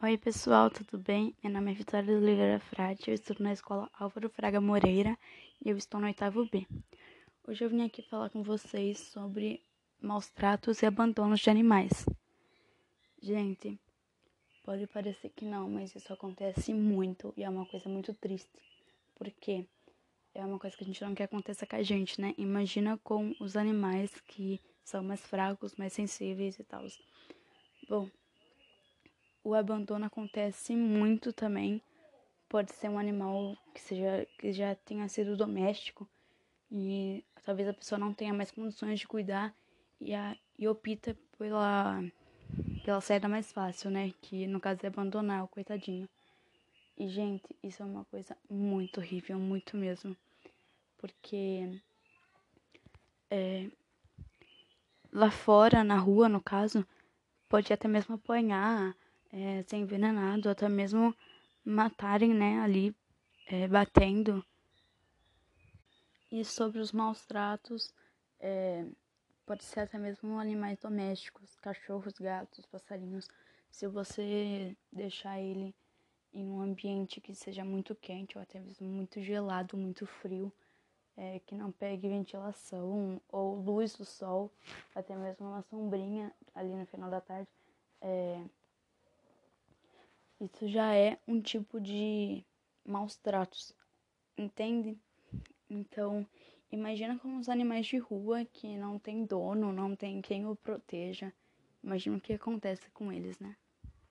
Oi, pessoal, tudo bem? Meu nome é Vitória Oliveira Frade, eu estudo na escola Álvaro Fraga Moreira e eu estou no oitavo B. Hoje eu vim aqui falar com vocês sobre maus tratos e abandonos de animais. Gente, pode parecer que não, mas isso acontece muito e é uma coisa muito triste, porque é uma coisa que a gente não quer que aconteça com a gente, né? Imagina com os animais que são mais fracos, mais sensíveis e tal. Bom, o abandono acontece muito também. Pode ser um animal que, seja, que já tenha sido doméstico e talvez a pessoa não tenha mais condições de cuidar e, a, e opta pela, pela saída mais fácil, né? Que no caso é abandonar o coitadinho. E, gente, isso é uma coisa muito horrível, muito mesmo. Porque é, lá fora, na rua, no caso, pode até mesmo apanhar é, ser envenenado, até mesmo matarem, né, ali, é, batendo. E sobre os maus tratos, é, pode ser até mesmo animais domésticos, cachorros, gatos, passarinhos. Se você deixar ele em um ambiente que seja muito quente ou até mesmo muito gelado, muito frio, é, que não pegue ventilação ou luz do sol, até mesmo uma sombrinha ali no final da tarde, é, isso já é um tipo de maus tratos, entende? Então, imagina como os animais de rua que não tem dono, não tem quem o proteja. Imagina o que acontece com eles, né?